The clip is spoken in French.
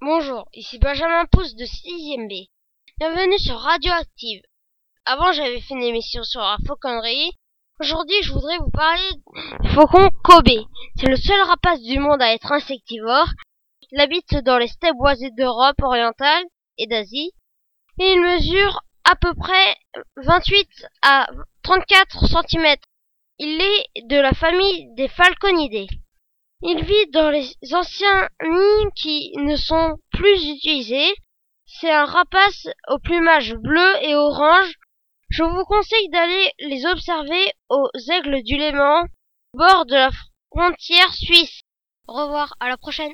Bonjour, ici Benjamin Pousse de 6ème B. Bienvenue sur Radioactive. Avant, j'avais fait une émission sur la fauconnerie. Aujourd'hui, je voudrais vous parler du faucon Kobe. C'est le seul rapace du monde à être insectivore. Il habite dans les steppes boisées d'Europe orientale et d'Asie. Et il mesure à peu près 28 à 34 cm. Il est de la famille des falconidés. Il vit dans les anciens nids qui ne sont plus utilisés. C'est un rapace au plumage bleu et orange. Je vous conseille d'aller les observer aux aigles du Léman, bord de la frontière suisse. Au revoir, à la prochaine.